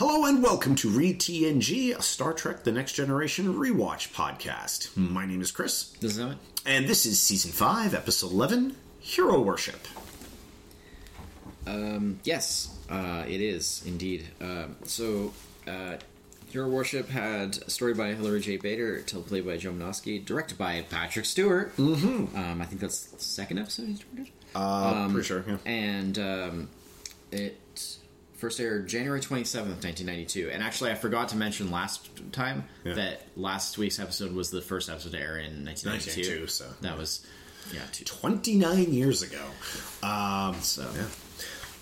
Hello and welcome to Read TNG, a Star Trek The Next Generation rewatch podcast. My name is Chris, Does that? and this is Season 5, Episode 11 Hero Worship. Um, yes, uh, it is indeed. Um so, uh, Hero Worship had a story by Hilary J. Bader, teleplay by Joe Menosky, directed by Patrick Stewart. Mm-hmm. Um, I think that's the second episode he's directed. Uh, pretty sure, yeah. And um, it first aired January 27th, 1992. And actually, I forgot to mention last time Yeah. that last week's episode was the first episode to air in 1992. 1992, so- that was, yeah, two, 29 years ago. Um, so.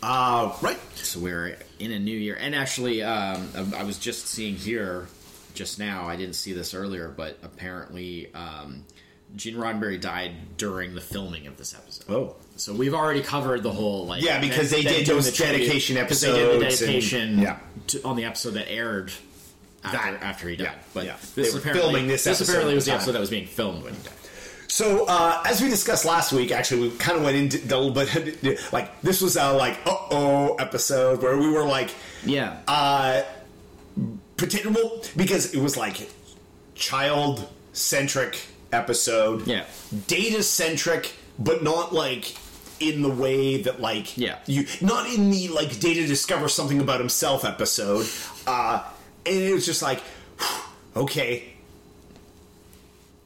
uh, right. So we're in a new year, and actually, um, I I was just seeing here just now. I didn't see this earlier, but apparently, um, Gene Roddenberry died during the filming of this episode. Oh. So we've already covered the whole like Yeah, because they them did those the tribute- dedication 'cause They did the episodes and- yeah. to, on the episode that aired after, That- after he died. yeah, but yeah. this They apparently filming this episode This apparently was the episode that was being filmed when he died. So, uh, as we discussed last week, actually, we kind of went into a little bit like this was a like uh oh episode where we were like, Yeah, uh, potential because it was like child centric episode, Yeah. data centric, but not like in the way that like Yeah. you not in the like data discover something about himself episode. Uh, and it was just like, okay.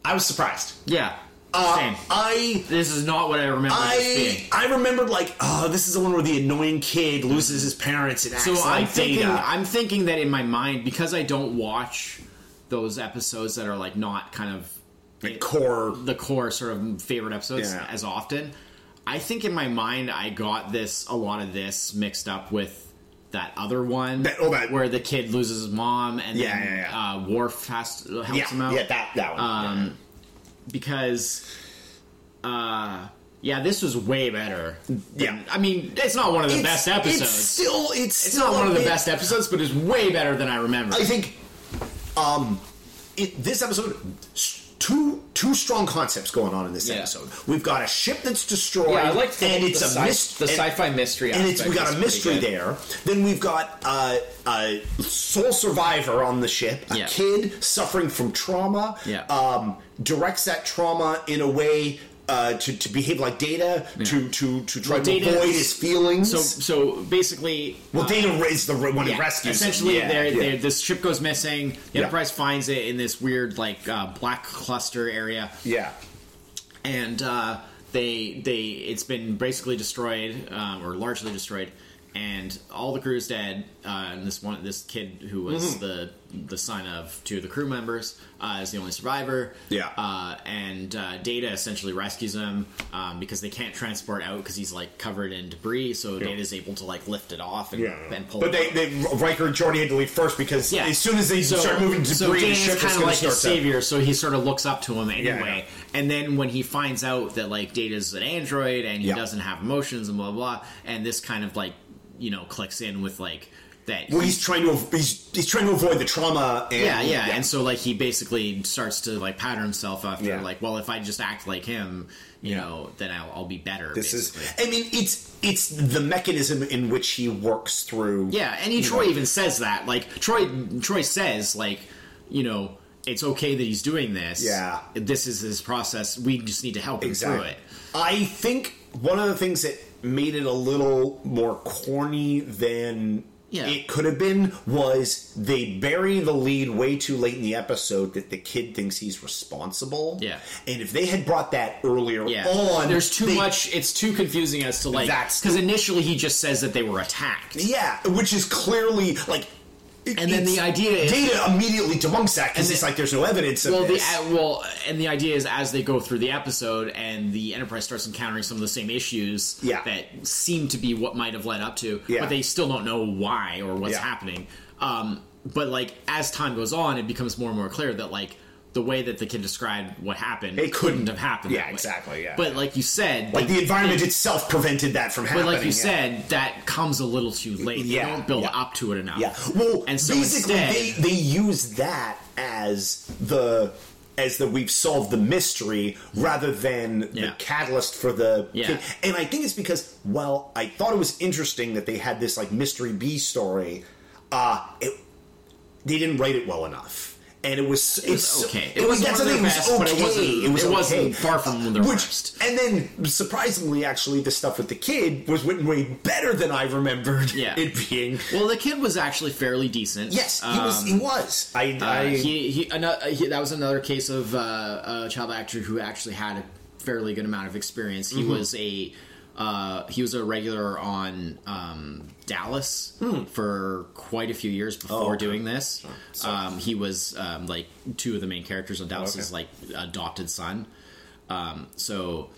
I was surprised. yeah. Uh, Same. I This is not what I remember. I I remembered like oh this is the one where the annoying kid loses his parents and acts So like I'm thinking, Data. I'm thinking that in my mind, because I don't watch those episodes that are like not kind of the core the core sort of favorite episodes Yeah. as often. I think in my mind, I got this a lot of this mixed up with that other one That- oh, that- where the kid loses his mom and Yeah, then yeah, yeah. Uh, Worf has to, helps yeah him out yeah that that one Um, because uh yeah this was way better Yeah. i mean it's not one of the It's- best episodes It's still it's, it's still not one of the a bit- best episodes, but it's way better than I remember. I think um it, this episode two two strong concepts going on in this Yeah. episode. We've got a ship that's destroyed Yeah, I like the- and it's the a sci- myst- the sci-fi mystery and it's we got a mystery there. Then we've got uh, a sole survivor on the ship, a Yeah. kid suffering from trauma. Yeah. um, directs that trauma in a way. Uh, to, to behave like data, to to to try Well, to avoid is- his feelings. so so basically, well, uh, Data is the one who yeah, rescues. essentially, Yeah, they're, yeah. they're, this ship goes missing. The Yeah. Enterprise finds it in this weird like uh, black cluster area, yeah. and uh, they they it's been basically destroyed um, or largely destroyed, and all the crew's dead. Uh, and this one this kid who was Mm-hmm. the the son of two of the crew members uh, is the only survivor. Yeah. uh, and uh, Data essentially rescues him um, because they can't transport out because he's like covered in debris. So Data is able to like lift it off and, and pull. But it they, they Riker and Geordi had to leave first because Yeah. as soon as they So- start moving debris, so the ship is kind of like to his savior, so he sort of looks up to him anyway. yeah. And then when he finds out that like Data's an android and he Yeah. doesn't have emotions and blah, blah and this kind of like you know clicks in with like that. Well, he's trying to he's he's trying to avoid the trauma. And, yeah, yeah, and so like he basically starts to like pattern himself after Yeah. like, well, if I just act like him, you know, then I'll, I'll be better. this basically. is. I mean, it's it's the mechanism in which he works through. Yeah, and he, Troi even says that. Like Troi, Troi says like, you know, it's okay that he's doing this. Yeah. this is his process. We just need to help him exactly. through it. I think one of the things that made it a little more corny than. Yeah. It could have been was they bury the lead way too late in the episode that the kid thinks he's responsible. Yeah. And if they had brought that earlier Yeah, on, there's too they- much. It's too confusing as to like That's- because initially he just says that they were attacked. Yeah, which is clearly like. It- And then the idea is- data immediately debunks that because it's like there's no evidence Well, the uh, well, and the idea is as they go through the episode and the Enterprise starts encountering some of the same issues Yeah. that seem to be what might have led up to, Yeah. but they still don't know why or what's Yeah. happening. Um, but like as time goes on, it becomes more and more clear that like the way that the kid described what happened It couldn't couldn't- have happened. yeah, exactly, yeah. But like you said, like the environment itself prevented that from happening. But like you yeah. said, that comes a little too late. Yeah, they don't build yeah. up to it enough. Yeah. Well, and so basically, instead, they they use that as the as the we've solved the mystery rather than the catalyst for the Yeah. kid. And I think it's because well, I thought it was interesting that they had this like mystery B story. uh, it, they didn't write it well enough. And it was It was it's- okay. It, was wasn't that's the thing. It was okay. but it wasn't- It was it wasn't okay. far from the worst. And then surprisingly, actually, the stuff with the kid was written way better than I remembered Yeah. it being. Well, the kid was actually fairly decent. Yes, he was. Um, He was. I. Uh, I he, he, another, he that was another case of uh, a child actor who actually had a fairly good amount of experience. He Mm-hmm. was a uh, he was a regular on um, Dallas for quite a few years before Hmm. Oh, okay. doing this. Um, he was um, like two of the main characters on Dallas's Okay. like adopted son. Um, so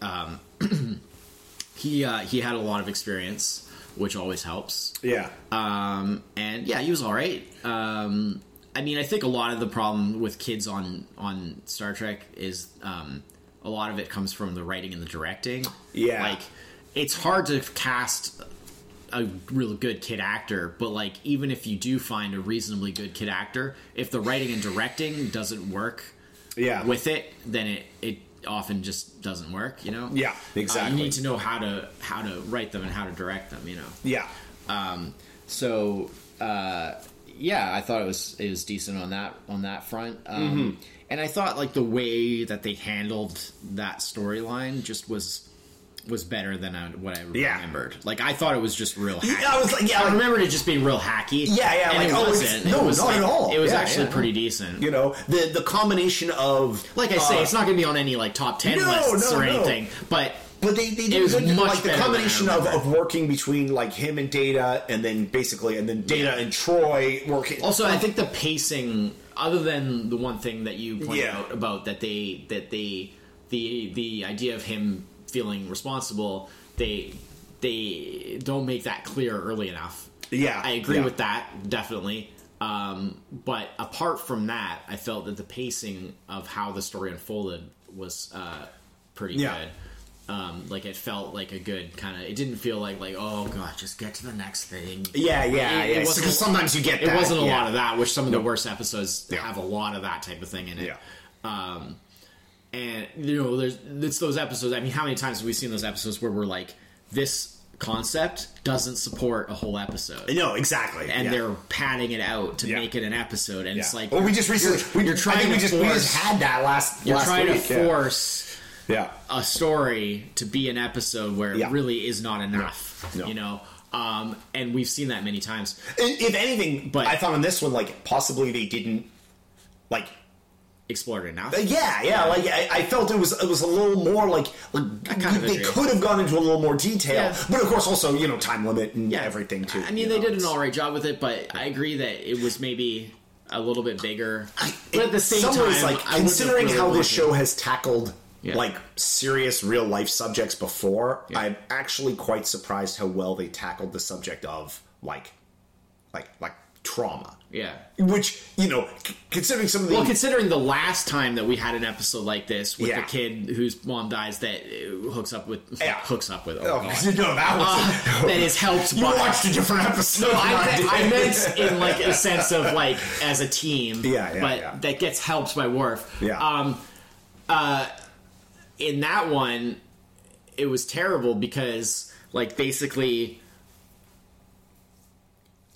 um, he uh, he had a lot of experience, which always helps. yeah. Um, and yeah, he was all right. Um, I mean, I think a lot of the problem with kids on on Star Trek is um, a lot of it comes from the writing and the directing. Yeah. like it's hard to cast a real good kid actor, but like even if you do find a reasonably good kid actor, if the writing and directing doesn't work Yeah. with it, then it it often just doesn't work. You know. Yeah, Uh, exactly. you need to know how to how to write them and how to direct them. You know. yeah. Um, so uh, yeah, I thought it was it was decent on that on that front. Um, Mm-hmm. And I thought like the way that they handled that storyline just was was better than I, what I Yeah. remembered. Like I thought it was just real. Hacky. I was like, yeah, I like- remembered it just being real hacky. Yeah, yeah, And like, it oh, wasn't. no, it was not like- at all. It was Yeah, actually yeah. pretty decent. You know the the combination of like I say, uh, it's not going to be on any like top ten No, lists no, or no. anything, but But they, they did good, like the better than I combination of, of working between like him and Data, and then basically, and then Data Yeah. and Troi working. Also, I think the pacing, other than the one thing that you pointed Yeah. out about that they that they the the idea of him feeling responsible, they they don't make that clear early enough. Yeah, I agree yeah. with that definitely. Um, but apart from that, I felt that the pacing of how the story unfolded was uh, pretty Yeah. good. Um, like it felt like a good kind of. It didn't feel like like oh god, just get to the next thing. yeah, yeah, It- yeah. Because sometimes you get It wasn't a yeah. lot of that, which some of the worst episodes Yeah. have a lot of that type of thing in it. Yeah. Um, and you know, there's it's those episodes. I mean, how many times have we seen those episodes where we're like, this concept doesn't support a whole episode, No, exactly. and yeah. they're padding it out to Yeah. make it an episode, and it's like, well, we just recently you're, we, you're trying I think to we just force, we just had that last. you're last trying week, to yeah. force Yeah. a story to be an episode where Yeah. it really is not enough. No. You know, um, and we've seen that many times. If anything, But- I thought on this one, like possibly they didn't like Explored enough. Uh, Yeah, yeah. Like I, I felt it was it was a little more like, like kind of they agree. could have gone into a little more detail, Yeah. but of course also you know time limit and Yeah. everything too. I mean, they know, did an all right job with it, but I agree that it was maybe a little bit bigger. I- but at the same time, ways, like I considering have how this show has tackled Yeah. like serious real life subjects before, Yeah. I'm actually quite surprised how well they tackled the subject of like like like trauma. yeah. Which you know, c- considering some of the Well, considering the last time that we had an episode like this with Yeah. the kid whose mom dies that uh, hooks up with Yeah. hooks up with oh, oh, God. no, that was Uh, that is helped you by watched a different episode. No, than I. I meant in like a sense of like as a team. Yeah, yeah, but yeah. that gets helped by Worf. Yeah. Um, uh, in that one, it was terrible because like basically,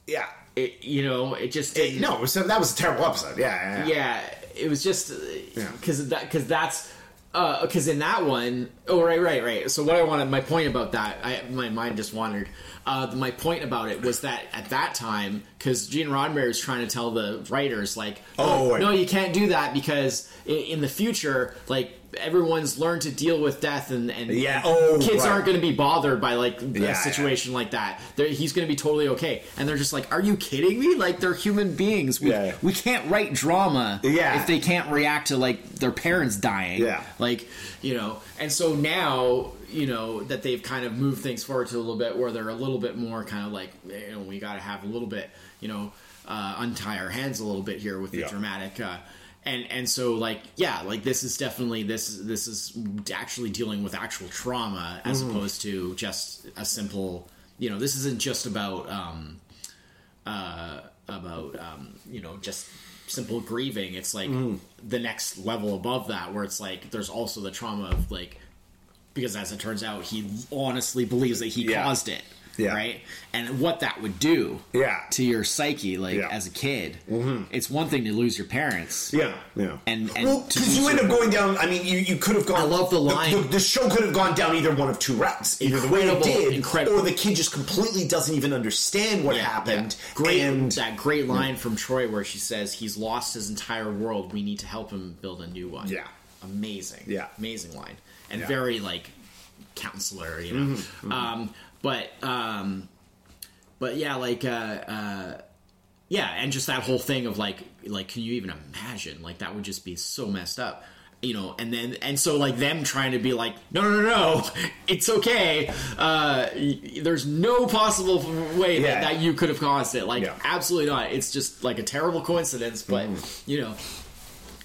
yeah. it you know it just It- no, was, that was a terrible episode. Yeah, yeah, yeah. yeah, it was just Yeah. because that because that's because in that one, oh right, right, right. So what I wanted, my point about that, I my mind just wandered. Uh, my point about it was that at that time, because Gene Roddenberry was trying to tell the writers, like, Oh, no, no, you can't do that because in, in the future, like everyone's learned to deal with death, and and Yeah, oh, kids right. aren't going to be bothered by like a Yeah, situation like that. They're, he's going to be totally okay, and they're just like, "Are you kidding me? Like they're human beings. We, Yeah. we can't write drama Yeah. if they can't react to like their parents dying. Yeah. Like, you know, and so now, you know, that they've kind of moved things forward to a little bit where they're a little bit more kind of like, you know, we got to have a little bit, you know, uh, untie our hands a little bit here with the Yeah. dramatic, uh, and and so like yeah like this is definitely this this is actually dealing with actual trauma as Mm-hmm. opposed to just a simple you know this isn't just about um uh about um you know just simple grieving it's like Mm-hmm. the next level above that where it's like there's also the trauma of like because as it turns out he honestly believes that he Yeah. caused it Yeah. right? And what that would do Yeah. to your psyche, like Yeah. as a kid. Mm-hmm. It's one thing to lose your parents. Yeah, yeah. And- and well, because you end up going down. I mean, you, you could have gone. I love the line. The, the show could have gone down either one of two routes. Either the way it did, incredible. or the kid just completely doesn't even understand what Yeah, happened. yeah. Great, And that great line from Troi where she says he's lost his entire world. We need to help him build a new one. Yeah. amazing. Yeah. amazing line and very like counselor, you know. Um, but um, but yeah, like uh, uh, yeah, and just that whole thing of like like can you even imagine like that would just be so messed up. You know, and then and so like them trying to be like, no, no, no, no, it's okay. Uh, y- there's no possible way Yeah. that, that you could have caused it. Like, Yeah. absolutely not. It's just like a terrible coincidence, but you know,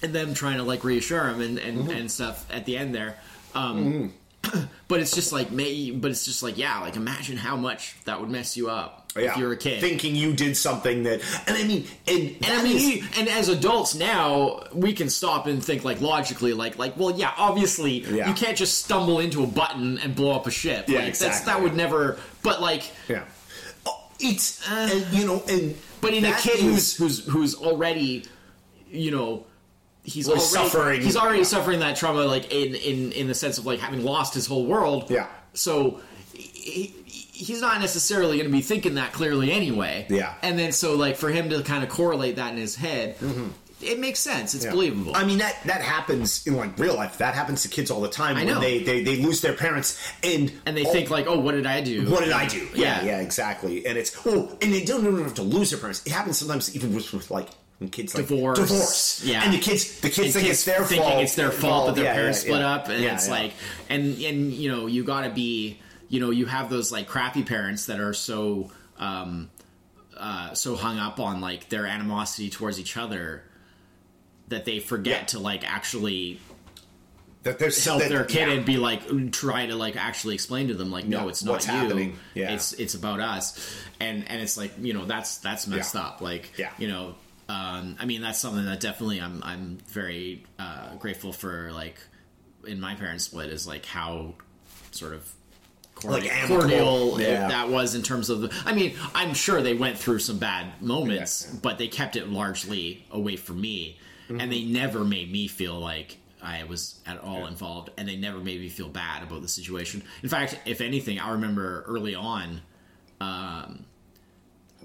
and them trying to like reassure him and and, Mm-hmm. and stuff at the end there. Um, but it's just like, may, but it's just like, yeah, like imagine how much that would mess you up yeah, if you're a kid. thinking you did something that, and I mean, and and I mean, is- and as adults now, we can stop and think like logically, like, like, well, yeah, obviously, Yeah. you can't just stumble into a button and blow up a ship. Yeah, like, That's, exactly. that would never. But like, yeah, Oh, it's and, you know, and Uh, but in a kid is- who's who's who's already, you know, he's already suffering. He's already suffering that trauma, like in in in the sense of like having lost his whole world. Yeah. So. He, He's not necessarily going to be thinking that clearly anyway. Yeah. And then so like for him to kind of correlate that in his head, mm-hmm. it makes sense. It's Yeah. believable. I mean that that happens in like real life. That happens to kids all the time I when know. they, they they lose their parents and and they all- think like, oh, what did I do? What did I do? Yeah, Yeah. yeah, exactly. And it's oh, and they don't even have to lose their parents. It happens sometimes even with, with like when kids like Divorce. divorce. Yeah. and the kids the kids And think kids it's their thinking fault. it's their fault that their Yeah, parents yeah, split yeah. up, and it's like, and and you know, you got to be, you know, you have those like crappy parents that are so, um, uh, so hung up on like their animosity towards each other that they forget to like actually that there's help that- their kid yeah. and be like try to like actually explain to them like no Yeah, it's not you happening. Yeah. it's it's about us and and it's like you know that's that's messed Yeah. up like Yeah. you know um i mean that's something that definitely i'm i'm very uh grateful for like in my parents split is like how sort of cordial, Like cordial Yeah. that was in terms of the i mean i'm sure they went through some bad moments Yeah. but they kept it largely away from me and they never made me feel like I was at all involved, and they never made me feel bad about the situation. In fact, if anything, I remember early on, um,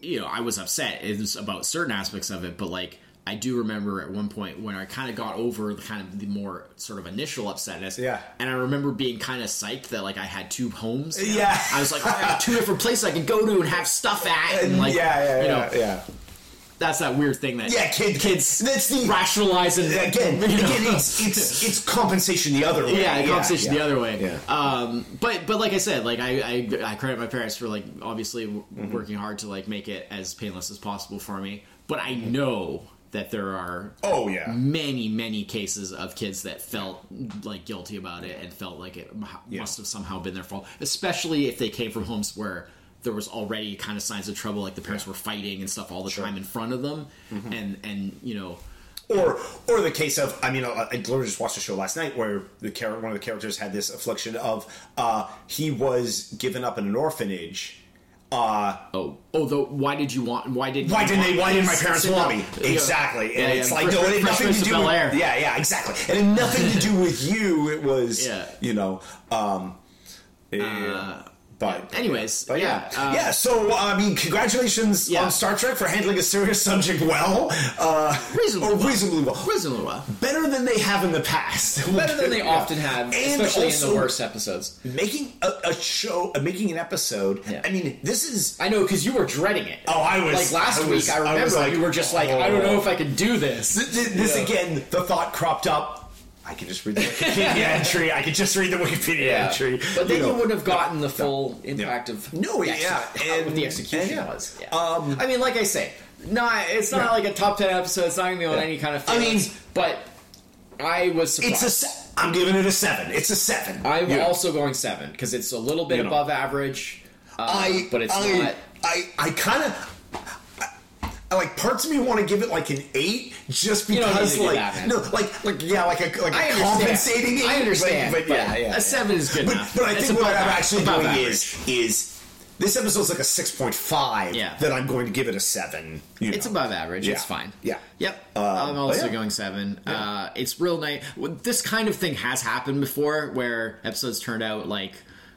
you know, I was upset was about certain aspects of it, but like I do remember at one point when I kind of got over the kind of the more sort of initial upsetness. Yeah. and I remember being kind of psyched that like I had two homes. Yeah. I was like, oh, I have two different places I can go to and have stuff at, and like, yeah, yeah, you know, yeah, yeah. That's that weird thing that Yeah, kid, kids That's the rationalize and again. you know. Again, it's it's it's compensation the other way. yeah, compensation yeah. the other way. Yeah. Um, but but like I said, like I, I I credit my parents for like obviously Mm-hmm. working hard to like make it as painless as possible for me. But I know that there are Oh yeah. many many cases of kids that felt like guilty about it and felt like it Yeah. must have somehow been their fault, especially if they came from homes where there was already kind of signs of trouble, like the parents were fighting and stuff all the time in front of them, Mm-hmm. and and you know. or or the case of I mean I, I literally just watched a show last night where the character one of the characters had this affliction of uh, he was given up in an orphanage. Uh, Oh, oh! The, why did you want? Why did? why didn't they? Why didn't my parents want me? Yeah. Exactly, and Yeah, it's yeah. like no, it had nothing to do. With, yeah, yeah, exactly. It had nothing to do with you. It was, Yeah. you know, um, yeah. But anyways, but yeah, yeah, uh, yeah. So I mean, congratulations Yeah. on Star Trek for handling a serious subject well, uh, Reasonably or well. reasonably well, reasonably well. better than they have in the past. Better than they Yeah. often have, And especially in the worst episodes. Making a, a show, uh, making an episode. Yeah. I mean, this is. I know because you were dreading it. Oh, I was- like last I week. was- I I remember was like, you were just like, I don't know if I can do this. Th- th- This Yeah. again, the thought cropped up. I could just read the Wikipedia entry. I could just read the Wikipedia entry. But then you, know. wouldn't have gotten the full impact of No, the yeah, and- what the execution and yeah. was. Yeah. Um, I mean, like I say, not it's not Yeah. like a top ten episode. It's not gonna be on Yeah. any kind of. I mean- but I was surprised. It's a. Se- I'm giving it a seven. It's a seven. I'm Yeah. also going seven because it's a little bit You know. above average. Uh, I. but it's I, not. I. I kind of. I, like parts of me want to give it like an eight, just because like that, no, like like yeah, like a like a I understand. compensating eight. I understand, but, but yeah, but yeah. a seven is good But, enough. but I It's think what I'm actually doing average. is is this episode's like a six point five. Yeah. that I'm going to give it a seven. you It's know. above average. It's fine. Yeah. Yep. Um, I'm also yeah. going seven. Uh, it's real nice. This kind of thing has happened before, where episodes turned out like.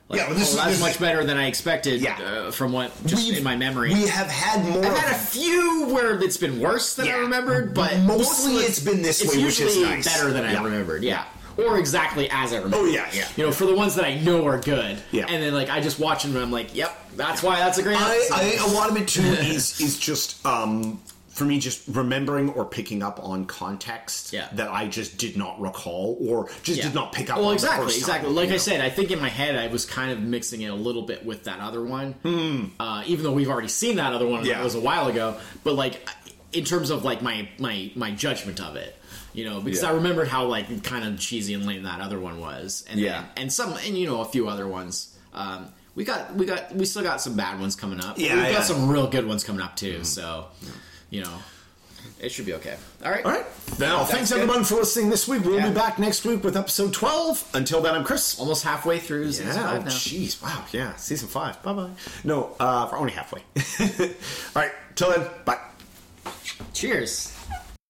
Like, Yeah, well, this oh, is- that's much better than I expected Yeah. uh, from what just We've- in my memory. We have had more. I've had a few where it's been worse than I remembered, but Mostly most of it's been this it's way, which is nice. better than Yeah. I remembered. Yeah. Or exactly as I remember. Oh, yeah, yeah. You know, for the ones that I know are good. Yeah. And then like I just watch them and I'm like, yep, that's why that's a great I. I, a lot of it too is is just um, for me just remembering or picking up on context Yeah. that I just did not recall or just Yeah. did not pick up. Well, on the exactly, first time, exactly. Like I know? said, I think in my head I was kind of mixing it a little bit with that other one, uh, even though we've already seen that other one. Hmm. Yeah. That was a while ago. But like, in terms of like my my my judgment of it. You know, because Yeah. I remembered how like kind of cheesy and lame that other one was, and Yeah. then, and some and you know a few other ones. Um, we got we got we still got some bad ones coming up. Yeah, we've got some real good ones coming up too. So, you know, it should be okay. All right, All right. Now, thanks good. everyone for listening this week. We'll Yeah. be back next week with episode 12. Until then, I'm Chris. almost halfway through season Yeah, five oh, now. jeez. Wow. Yeah. Season 5. Bye bye. No, uh, we're only halfway. All right. Till then, bye. Cheers.